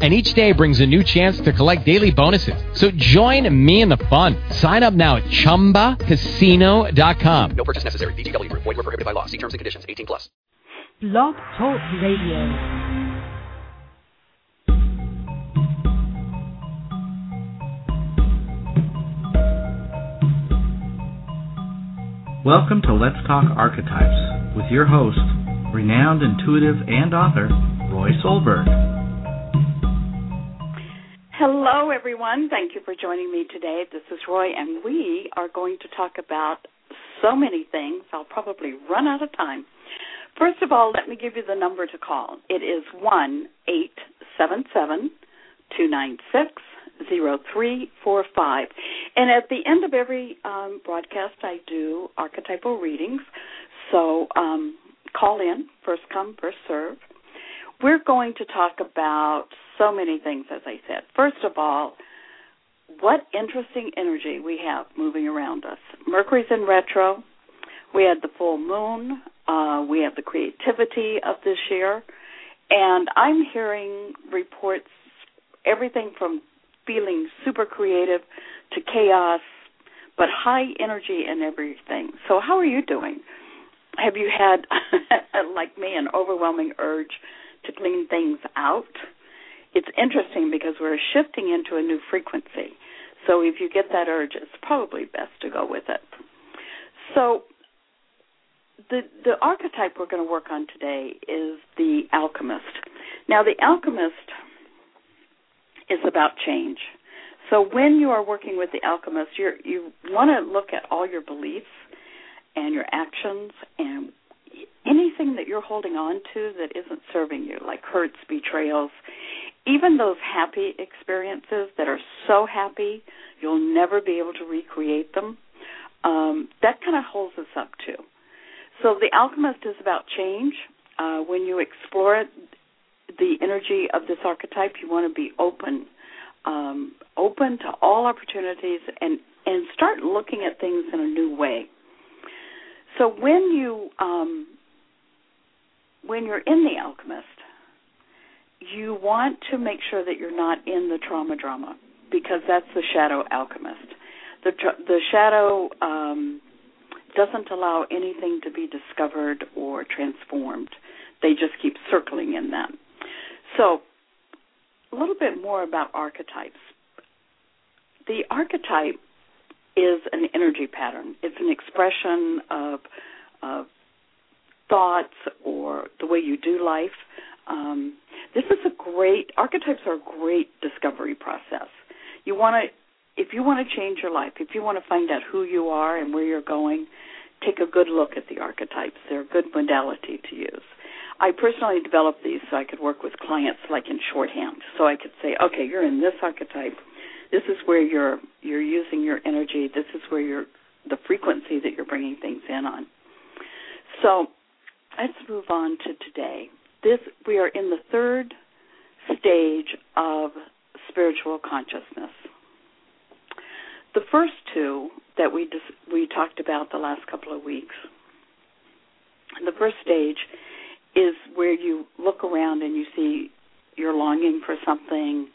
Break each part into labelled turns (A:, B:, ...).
A: and each day brings a new chance to collect daily bonuses. So join me in the fun. Sign up now at ChumbaCasino.com.
B: No purchase necessary. VGW Group. Void were prohibited by law. See terms and conditions. 18 plus.
C: Blog Talk Radio.
D: Welcome to Let's Talk Archetypes with your host, renowned intuitive and author, Roy Solberg.
E: Hello, everyone. Thank you for joining me today. This is Roy, and we are going to talk about so many things. I'll probably run out of time. First of all, let me give you the number to call. It is one eight seven seven two nine six zero three four five. And at the end of every um, broadcast, I do archetypal readings. So um, call in, first come, first serve. We're going to talk about so many things, as I said. First of all, what interesting energy we have moving around us. Mercury's in retro. We had the full moon. Uh, we have the creativity of this year. And I'm hearing reports, everything from feeling super creative to chaos, but high energy and everything. So, how are you doing? Have you had, like me, an overwhelming urge to clean things out? it's interesting because we're shifting into a new frequency. So if you get that urge, it's probably best to go with it. So the the archetype we're going to work on today is the alchemist. Now the alchemist is about change. So when you are working with the alchemist, you you want to look at all your beliefs and your actions and anything that you're holding on to that isn't serving you, like hurts, betrayals, even those happy experiences that are so happy you'll never be able to recreate them, um, that kind of holds us up too. So the alchemist is about change. Uh, when you explore it, the energy of this archetype, you want to be open, um, open to all opportunities, and and start looking at things in a new way. So when you um, when you're in the alchemist, you want to make sure that you're not in the trauma drama because that's the shadow alchemist. The the shadow um, doesn't allow anything to be discovered or transformed. They just keep circling in them. So, a little bit more about archetypes. The archetype is an energy pattern. It's an expression of, of thoughts or the way you do life. Um, this is a great archetypes are a great discovery process. You want to if you want to change your life, if you want to find out who you are and where you're going, take a good look at the archetypes. They're a good modality to use. I personally developed these so I could work with clients like in shorthand. So I could say, okay, you're in this archetype. This is where you're you're using your energy. This is where you're the frequency that you're bringing things in on. So let's move on to today this we are in the third stage of spiritual consciousness. The first two that we dis- we talked about the last couple of weeks. The first stage is where you look around and you see you're longing for something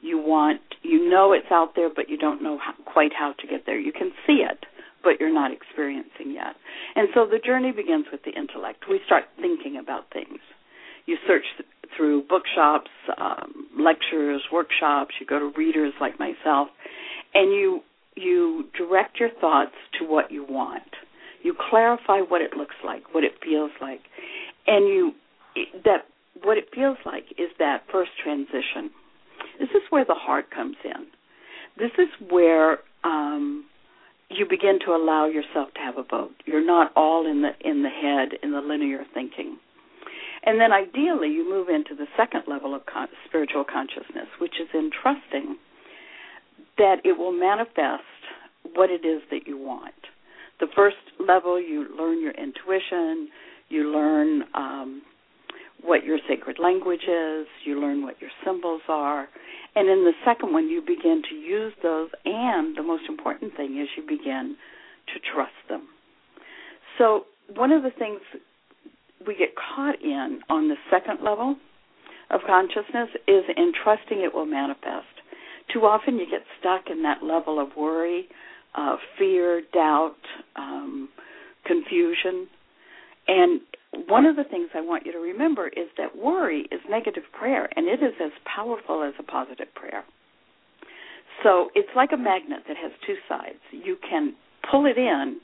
E: you want you know it's out there but you don't know how, quite how to get there you can see it but you're not experiencing yet and so the journey begins with the intellect we start thinking about things you search through bookshops, um, lectures, workshops. You go to readers like myself, and you you direct your thoughts to what you want. You clarify what it looks like, what it feels like, and you that what it feels like is that first transition. This is where the heart comes in. This is where um, you begin to allow yourself to have a vote. You're not all in the in the head in the linear thinking. And then ideally, you move into the second level of con- spiritual consciousness, which is in trusting that it will manifest what it is that you want. The first level, you learn your intuition, you learn um, what your sacred language is, you learn what your symbols are, and in the second one, you begin to use those, and the most important thing is you begin to trust them. So, one of the things we get caught in on the second level of consciousness is in trusting it will manifest. Too often you get stuck in that level of worry, uh, fear, doubt, um, confusion. And one of the things I want you to remember is that worry is negative prayer, and it is as powerful as a positive prayer. So it's like a magnet that has two sides. You can pull it in,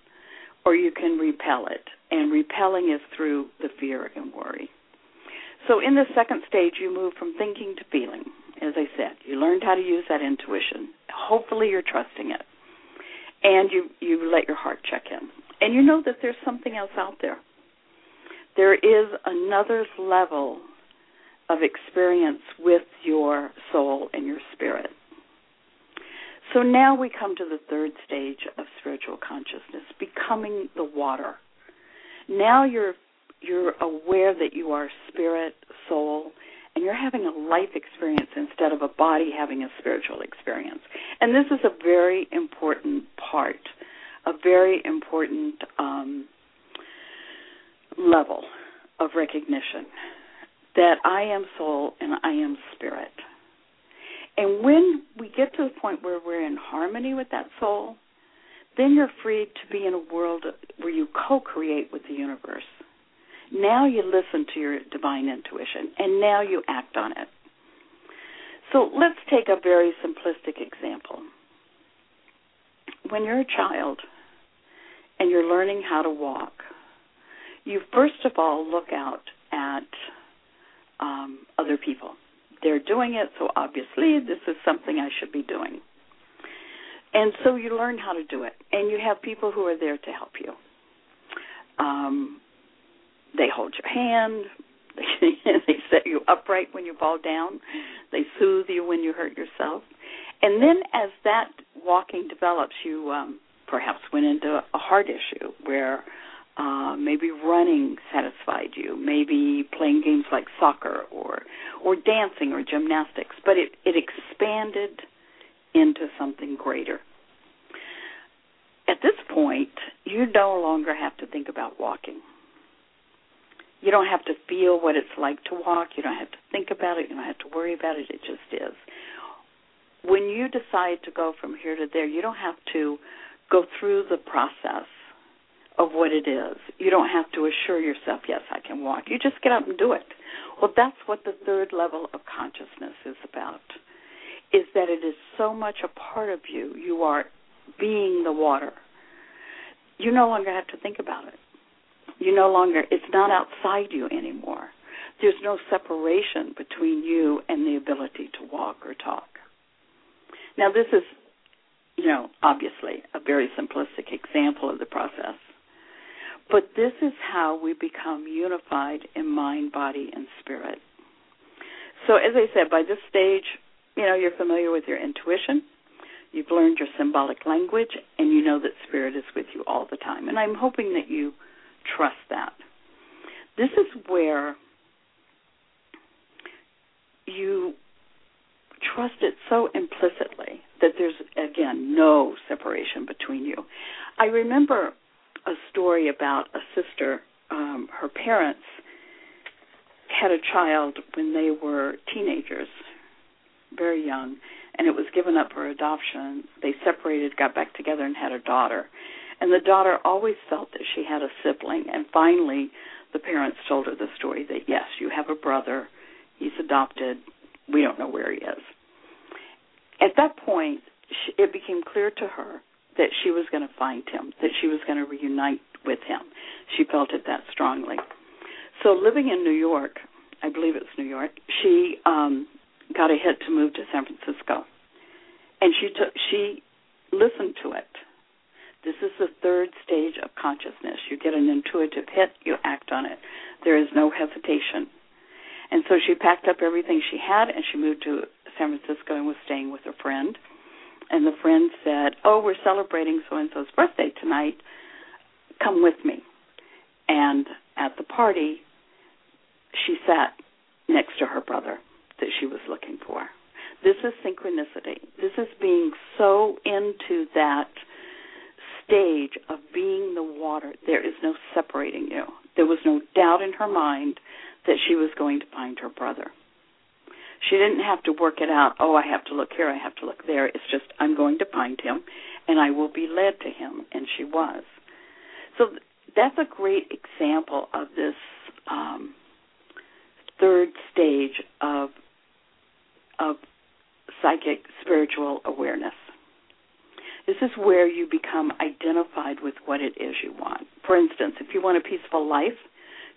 E: or you can repel it. And repelling is through the fear and worry. So in the second stage, you move from thinking to feeling. As I said, you learned how to use that intuition. Hopefully, you're trusting it, and you you let your heart check in, and you know that there's something else out there there is another level of experience with your soul and your spirit. So now we come to the third stage of spiritual consciousness, becoming the water. Now you're you're aware that you are spirit, soul, and you're having a life experience instead of a body having a spiritual experience. And this is a very important part, a very important um, level of recognition that I am soul and I am spirit. And when we get to the point where we're in harmony with that soul, then you're free to be in a world where you co create with the universe. Now you listen to your divine intuition, and now you act on it. So let's take a very simplistic example. When you're a child and you're learning how to walk, you first of all look out at um, other people. They're doing it, so obviously this is something I should be doing. And so you learn how to do it, and you have people who are there to help you. Um, they hold your hand, they set you upright when you fall down, they soothe you when you hurt yourself. And then as that walking develops, you um, perhaps went into a heart issue where uh, maybe running satisfied you, maybe playing games like soccer or or dancing or gymnastics, but it, it expanded into something greater. At this point, you no longer have to think about walking. You don't have to feel what it's like to walk. You don't have to think about it. You don't have to worry about it. It just is. When you decide to go from here to there, you don't have to go through the process of what it is. You don't have to assure yourself, yes, I can walk. You just get up and do it. Well, that's what the third level of consciousness is about. Is that it is so much a part of you. You are being the water. You no longer have to think about it. You no longer, it's not outside you anymore. There's no separation between you and the ability to walk or talk. Now, this is, you know, obviously a very simplistic example of the process. But this is how we become unified in mind, body, and spirit. So, as I said, by this stage, you know, you're familiar with your intuition, you've learned your symbolic language, and you know that spirit is with you all the time. And I'm hoping that you trust that. This is where you trust it so implicitly that there's, again, no separation between you. I remember a story about a sister. Um, her parents had a child when they were teenagers, very young, and it was given up for adoption. They separated, got back together, and had a daughter. And the daughter always felt that she had a sibling. And finally, the parents told her the story that yes, you have a brother. He's adopted. We don't know where he is. At that point, it became clear to her that she was going to find him, that she was going to reunite with him. She felt it that strongly. So living in New York, I believe it's New York, she um got a hit to move to San Francisco. And she took she listened to it. This is the third stage of consciousness. You get an intuitive hit, you act on it. There is no hesitation. And so she packed up everything she had and she moved to San Francisco and was staying with a friend and the friend said, "Oh, we're celebrating so and so's birthday tonight. Come with me." And at the party, she sat next to her brother that she was looking for. This is synchronicity. This is being so into that stage of being the water. There is no separating you. There was no doubt in her mind that she was going to find her brother. She didn't have to work it out. Oh, I have to look here, I have to look there. It's just, I'm going to find him and I will be led to him. And she was. So that's a great example of this um, third stage of of psychic spiritual awareness. This is where you become identified with what it is you want. For instance, if you want a peaceful life,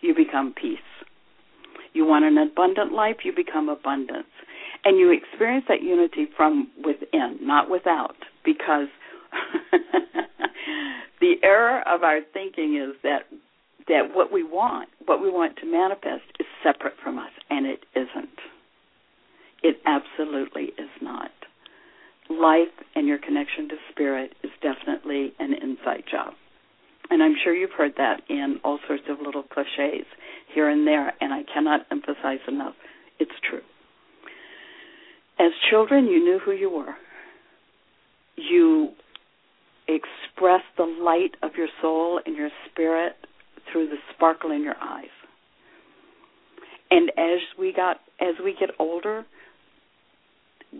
E: you become peace. You want an abundant life, you become abundance. And you experience that unity from within, not without, because the error of our thinking is that that what we want, what we want to manifest is separate from us and it isn't. It absolutely is not. Life and your connection to spirit is definitely an inside job. And I'm sure you've heard that in all sorts of little cliches here and there, and I cannot emphasize enough it's true. As children, you knew who you were. You expressed the light of your soul and your spirit through the sparkle in your eyes. And as we got as we get older,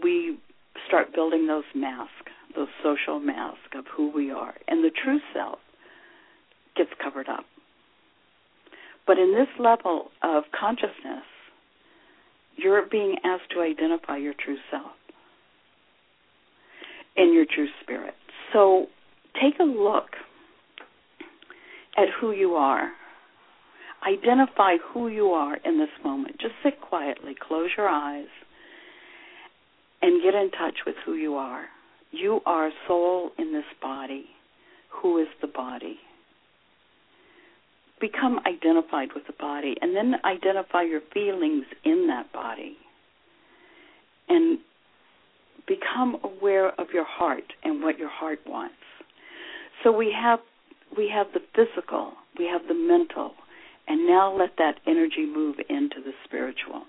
E: we start building those masks, those social masks of who we are. And the true self gets covered up. But in this level of consciousness, you're being asked to identify your true self and your true spirit. So take a look at who you are. Identify who you are in this moment. Just sit quietly, close your eyes, and get in touch with who you are. You are soul in this body. Who is the body? Become identified with the body and then identify your feelings in that body. And become aware of your heart and what your heart wants. So we have we have the physical, we have the mental, and now let that energy move into the spiritual.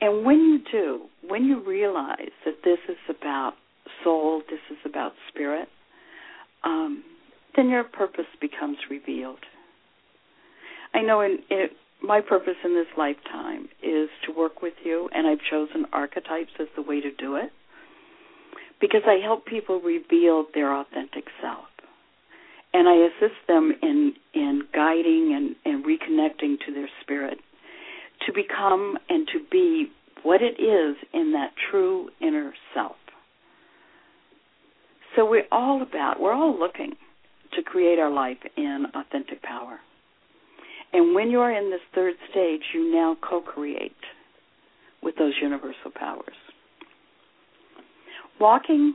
E: And when you do, when you realize that this is about soul, this is about spirit, um, then your purpose becomes revealed. I know in it, my purpose in this lifetime is to work with you, and I've chosen archetypes as the way to do it because I help people reveal their authentic self. And I assist them in, in guiding and, and reconnecting to their spirit to become and to be what it is in that true inner self. So we're all about, we're all looking to create our life in authentic power. And when you are in this third stage, you now co create with those universal powers. Walking,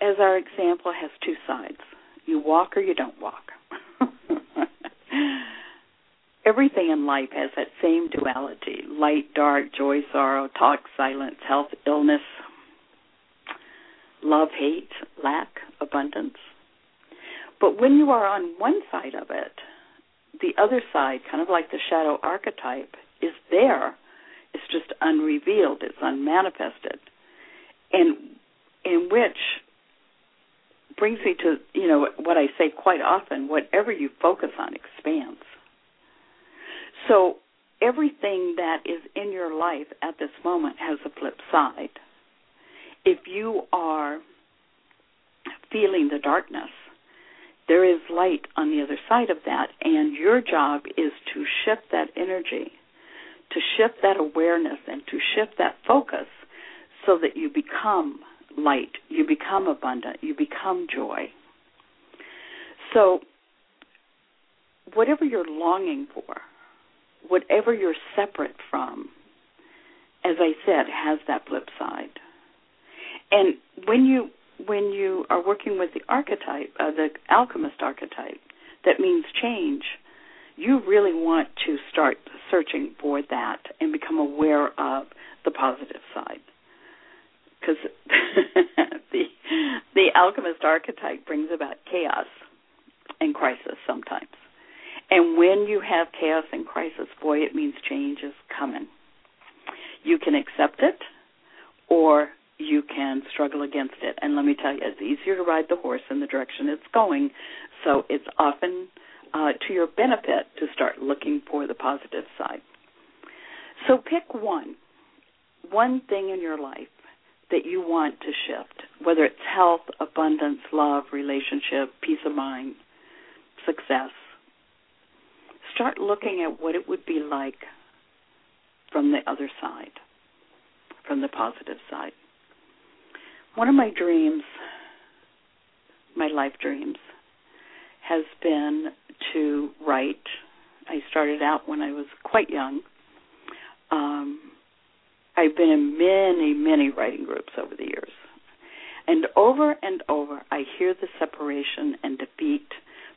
E: as our example, has two sides you walk or you don't walk. Everything in life has that same duality light, dark, joy, sorrow, talk, silence, health, illness, love, hate, lack, abundance. But when you are on one side of it, the other side, kind of like the shadow archetype, is there. It's just unrevealed, it's unmanifested. And in which brings me to, you know, what I say quite often, whatever you focus on expands. So everything that is in your life at this moment has a flip side. If you are feeling the darkness, there is light on the other side of that, and your job is to shift that energy, to shift that awareness, and to shift that focus so that you become light, you become abundant, you become joy. So, whatever you're longing for, whatever you're separate from, as I said, has that flip side. And when you when you are working with the archetype, uh, the alchemist archetype, that means change. You really want to start searching for that and become aware of the positive side, because the the alchemist archetype brings about chaos and crisis sometimes And when you have chaos and crisis, boy, it means change is coming. You can accept it or you can struggle against it. And let me tell you, it's easier to ride the horse in the direction it's going. So it's often uh, to your benefit to start looking for the positive side. So pick one, one thing in your life that you want to shift, whether it's health, abundance, love, relationship, peace of mind, success. Start looking at what it would be like from the other side, from the positive side. One of my dreams, my life dreams, has been to write. I started out when I was quite young. Um, I've been in many, many writing groups over the years. And over and over, I hear the separation and defeat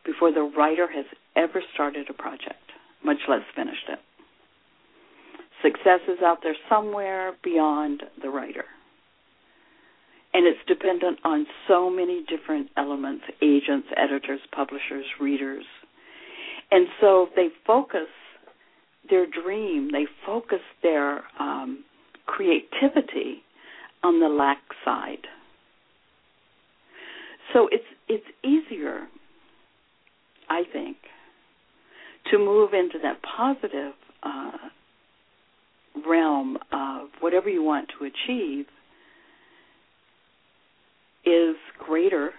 E: before the writer has ever started a project, much less finished it. Success is out there somewhere beyond the writer. And it's dependent on so many different elements agents, editors, publishers, readers. And so they focus their dream, they focus their um, creativity on the lack side. So it's it's easier, I think, to move into that positive uh, realm of whatever you want to achieve is greater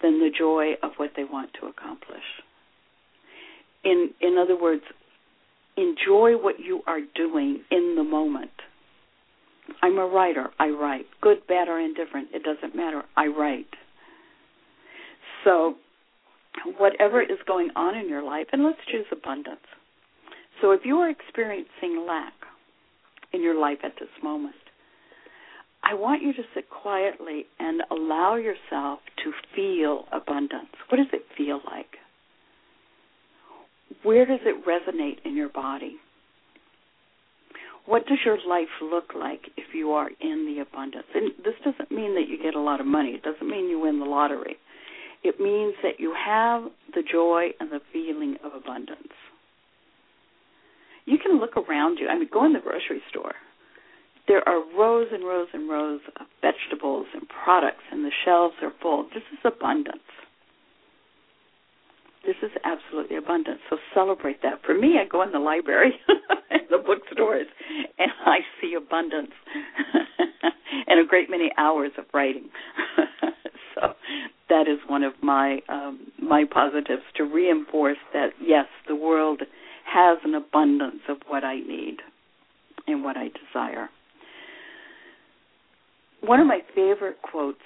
E: than the joy of what they want to accomplish. In in other words, enjoy what you are doing in the moment. I'm a writer. I write. Good, bad, or indifferent. It doesn't matter. I write. So, whatever is going on in your life, and let's choose abundance. So, if you are experiencing lack in your life at this moment, I want you to sit quietly and allow yourself to feel abundance. What does it feel like? Where does it resonate in your body? What does your life look like if you are in the abundance? And this doesn't mean that you get a lot of money. It doesn't mean you win the lottery. It means that you have the joy and the feeling of abundance. You can look around you. I mean, go in the grocery store. There are rows and rows and rows of vegetables and products, and the shelves are full. This is abundance. This is absolutely abundant. So celebrate that. For me, I go in the library, in the bookstores, and I see abundance and a great many hours of writing. so that is one of my um, my positives to reinforce that yes, the world has an abundance of what I need and what I desire. One of my favorite quotes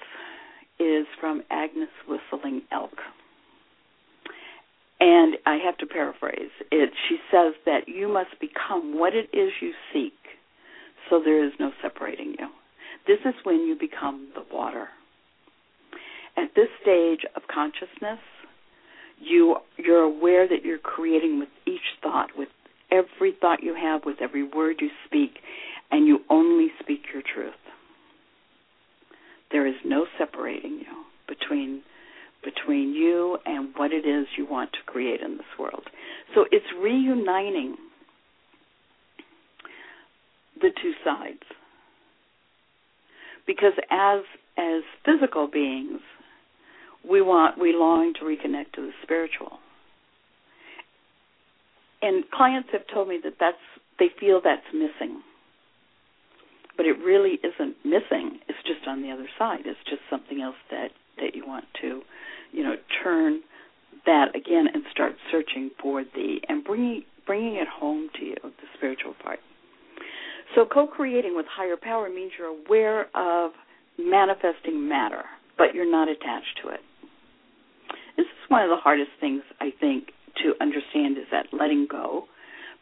E: is from Agnes Whistling Elk and I have to paraphrase it. She says that you must become what it is you seek, so there is no separating you. This is when you become the water. At this stage of consciousness, you you're aware that you're creating with each thought, with every thought you have, with every word you speak, and you only speak your truth. There is no separating you between between you and what it is you want to create in this world. So it's reuniting the two sides. Because as as physical beings, we want we long to reconnect to the spiritual. And clients have told me that that's they feel that's missing. But it really isn't missing. It's just on the other side. It's just something else that that you want to you know, turn that again and start searching for the and bringing bringing it home to you, the spiritual part. So co-creating with higher power means you're aware of manifesting matter, but you're not attached to it. This is one of the hardest things I think to understand is that letting go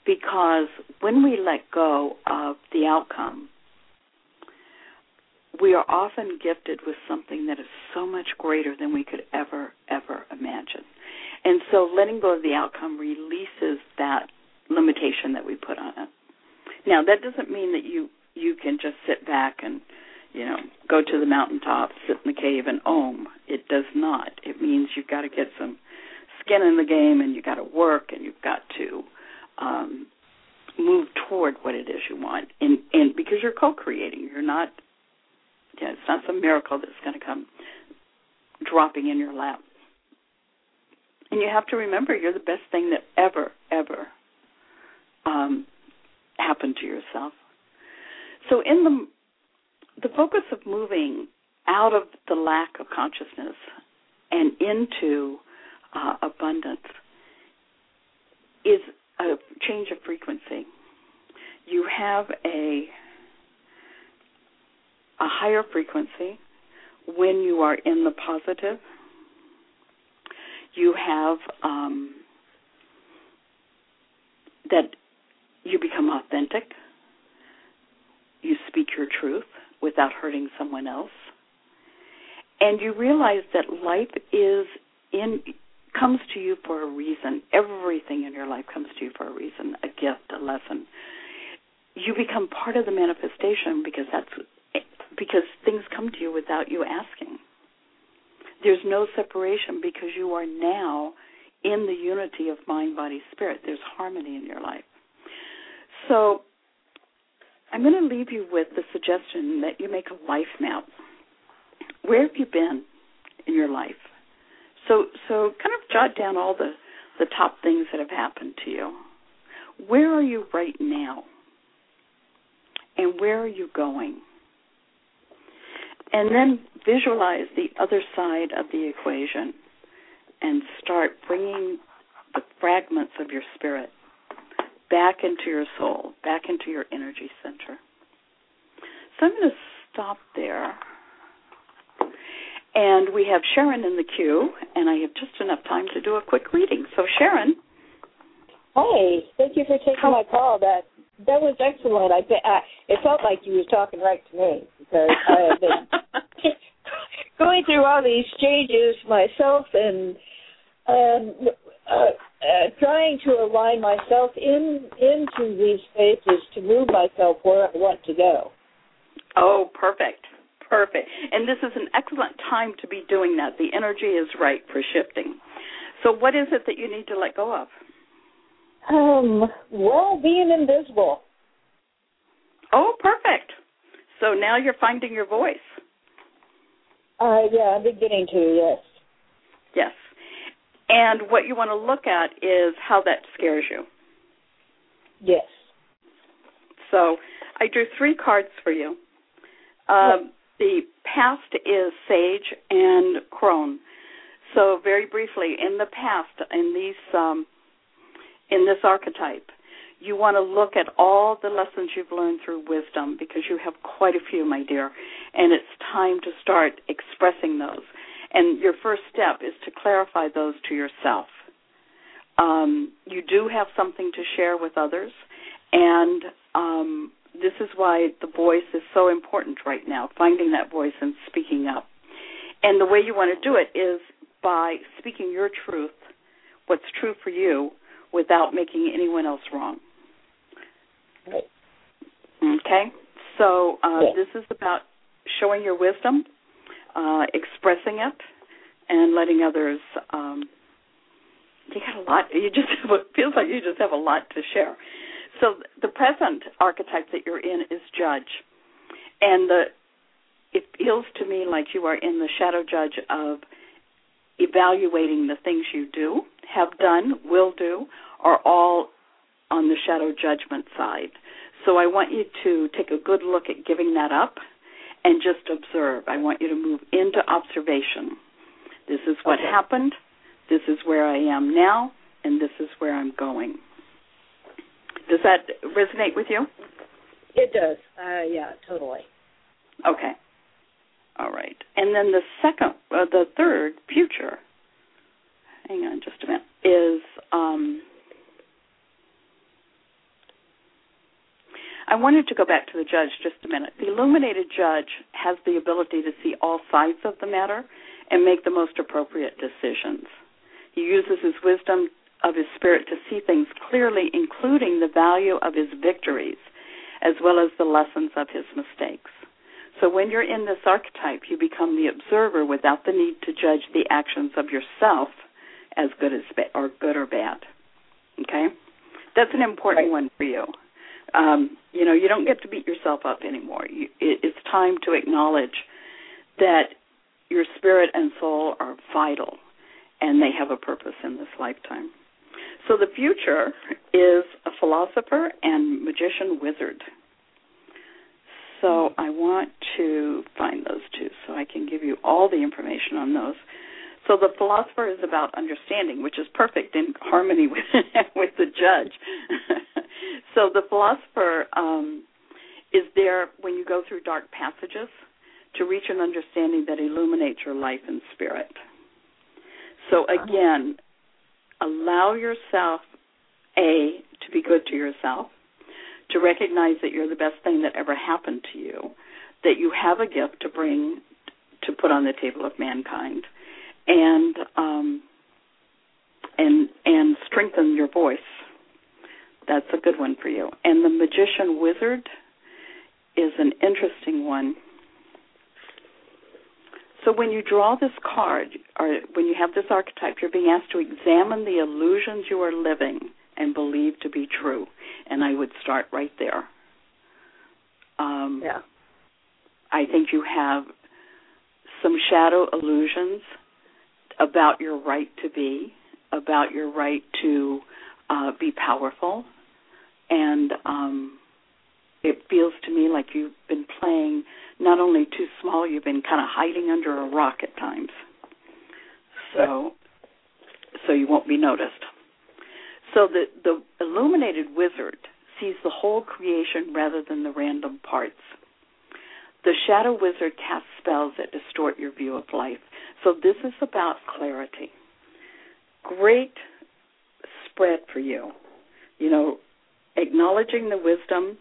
E: because when we let go of the outcome, we are often gifted with something that is so much greater than we could ever, ever imagine. And so letting go of the outcome releases that limitation that we put on it. Now, that doesn't mean that you you can just sit back and you know go to the mountaintop, sit in the cave, and om. It does not. It means you've got to get some skin in the game and you've got to work and you've got to um, move toward what it is you want. And and because you're co-creating, you're not. It's not some miracle that's going to come dropping in your lap. And you have to remember, you're the best thing that ever, ever um, happened to yourself. So, in the the focus of moving out of the lack of consciousness and into uh, abundance is a change of frequency. You have a a higher frequency when you are in the positive. You have um, that you become authentic. You speak your truth without hurting someone else. And you realize that life is in comes to you for a reason. Everything in your life comes to you for a reason, a gift, a lesson. You become part of the manifestation because that's because things come to you without you asking. There's no separation because you are now in the unity of mind, body, spirit. There's harmony in your life. So I'm going to leave you with the suggestion that you make a life map. Where have you been in your life? So so kind of jot down all the the top things that have happened to you. Where are you right now? And where are you going? And then visualize the other side of the equation and start bringing the fragments of your spirit back into your soul, back into your energy center. So I'm going to stop there. And we have Sharon in the queue, and I have just enough time to do a quick reading. So, Sharon.
F: Hi, thank you for taking my call. That that was excellent. I, I it felt like you was talking right to me because I have been going through all these changes myself and um, uh, uh, trying to align myself in into these spaces to move myself where I want to go.
E: Oh, perfect. Perfect. And this is an excellent time to be doing that. The energy is right for shifting. So, what is it that you need to let go of?
F: Um, well, being invisible.
E: Oh, perfect. So now you're finding your voice.
F: Uh, yeah, I'm beginning to. Yes.
E: Yes. And what you want to look at is how that scares you.
F: Yes.
E: So I drew three cards for you. Um, the past is Sage and Crone. So very briefly, in the past, in these, um, in this archetype, you want to look at all the lessons you've learned through wisdom because you have quite a few, my dear, and it's time to start expressing those. And your first step is to clarify those to yourself. Um, you do have something to share with others, and um, this is why the voice is so important right now, finding that voice and speaking up. And the way you want to do it is by speaking your truth, what's true for you, without making anyone else wrong.
F: Right.
E: Okay? So uh,
F: Yeah.
E: this is about showing your wisdom, uh, expressing it, and letting others. Um, you got a lot. You just have a, feels like you just have a lot to share. So the present archetype that you're in is judge, and the it feels to me like you are in the shadow judge of evaluating the things you do, have done, will do, are all on the shadow judgment side. So I want you to take a good look at giving that up and just observe. I want you to move into observation. This is what
F: Okay.
E: happened. This is where I am now, and this is where I'm going. Does that resonate with you?
F: It does. Uh, yeah, totally.
E: Okay. All right. And then the second, uh, the third, future. Hang on just a minute. Is um, I wanted to go back to the judge just a minute. The illuminated judge has the ability to see all sides of the matter and make the most appropriate decisions. He uses his wisdom of his spirit to see things clearly, including the value of his victories, as well as the lessons of his mistakes. So when you're in this archetype, you become the observer without the need to judge the actions of yourself as good as ba- or good or bad. Okay, that's an important
F: Right.
E: one for you. Um, you know, you don't get to beat yourself up anymore. You, it, it's time to acknowledge that your spirit and soul are vital, and they have a purpose in this lifetime. So the future is a philosopher and magician wizard. So I want to find those two so I can give you all the information on those. So the philosopher is about understanding, which is perfect in harmony with with the judge. so the philosopher um, is there when you go through dark passages to reach an understanding that illuminates your life and spirit. So again, allow yourself a to be good to yourself, to recognize that you're the best thing that ever happened to you, that you have a gift to bring to put on the table of mankind, and um, and and strengthen your voice. That's a good one for you. And the magician wizard is an interesting one. So when you draw this card, or when you have this archetype, you're being asked to examine the illusions you are living and believe to be true. And I would start right there. Um,
F: Yeah.
E: I think you have some shadow illusions about your right to be, about your right to uh, be powerful, and um, it feels to me like you've been playing not only too small, you've been kind of hiding under a rock at times. So, so you won't be noticed. So the the illuminated wizard sees the whole creation rather than the random parts. The shadow wizard casts spells that distort your view of life. So this is about clarity. Great spread for you. You know, acknowledging the wisdom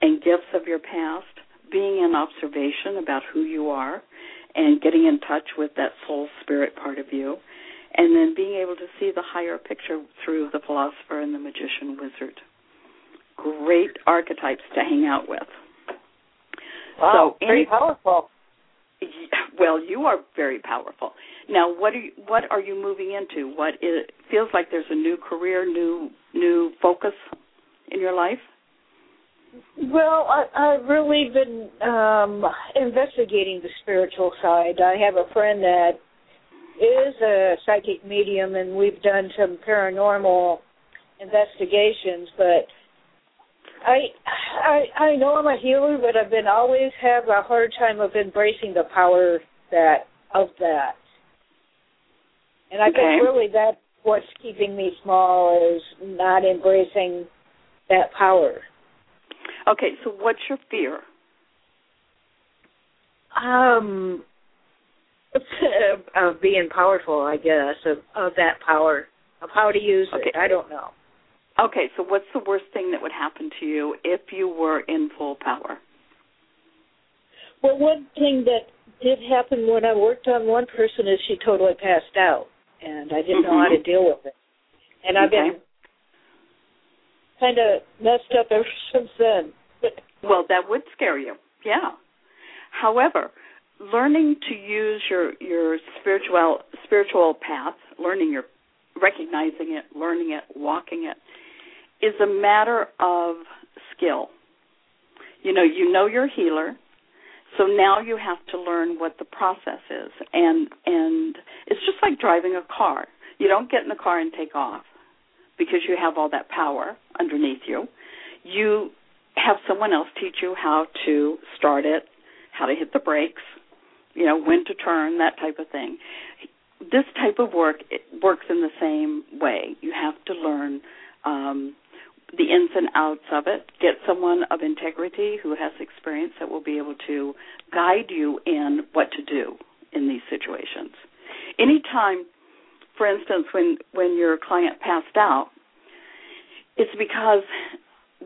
E: and gifts of your past, being in observation about who you are, and getting in touch with that soul spirit part of you, and then being able to see the higher picture through the philosopher and the magician wizard. Great archetypes to hang out with.
F: Wow,
E: So
F: very
E: any-
F: powerful.
E: Well, you are very powerful. Now, what are you, what are you moving into? What is, feels like there's a new career, new new focus in your life?
F: Well, I, I've really been um, investigating the spiritual side. I have a friend that is a psychic medium, and we've done some paranormal investigations. But I, I, I know I'm a healer, but I've been always have a hard time of embracing the power that of that. And I
E: Okay.
F: think really that's what's keeping me small is not embracing that power.
E: Okay, so what's your fear?
F: Um, of being powerful, I guess, of of that power, of how to use
E: Okay.
F: it. I don't know.
E: Okay, so what's the worst thing that would happen to you if you were in full power?
F: Well, one thing that did happen when I worked on one person is she totally passed out, and I didn't know how to
E: Mhm.
F: deal with it. And I've been kind of messed up ever since then.
E: Well, that would scare you. Yeah. However, learning to use your your spiritual spiritual path, learning your recognizing it, learning it, walking it is a matter of skill. You know, you know you're healer, so now you have to learn what the process is. And and it's just like driving a car. You don't get in the car and take off because you have all that power underneath you. You have someone else teach you how to start it, how to hit the brakes, you know, when to turn, that type of thing. This type of work it works in the same way. You have to learn um, the ins and outs of it. Get someone of integrity who has experience that will be able to guide you in what to do in these situations. Anytime, for instance, when when your client passed out, it's because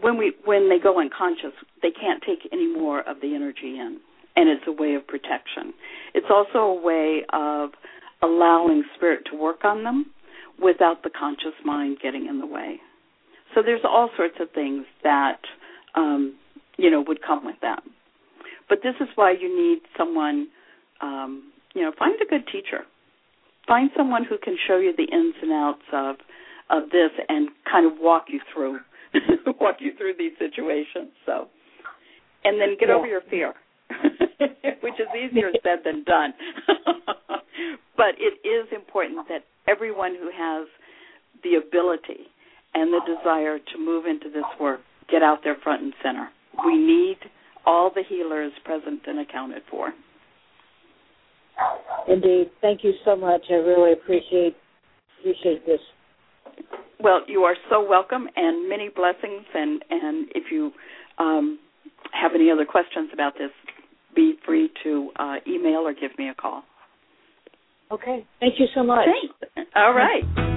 E: when we when they go unconscious, they can't take any more of the energy in, and it's a way of protection. It's also a way of allowing spirit to work on them without the conscious mind getting in the way. So there's all sorts of things that um, you know would come with that. But this is why you need someone, um, you know, find a good teacher. find someone who can show you the ins and outs of of this and kind of walk you through walk you through these situations. So, and then get
F: Yeah.
E: over your fear, which is easier said than done. but it is important that everyone who has the ability and the desire to move into this work get out there front and center. We need all the healers present and accounted for.
F: Indeed. Thank you so much. I really appreciate appreciate this.
E: Well, you are so welcome, and many blessings. And and if you um, have any other questions about this, be free to uh, email or give me a call.
F: Okay. Thank you so much.
E: Thanks. All right.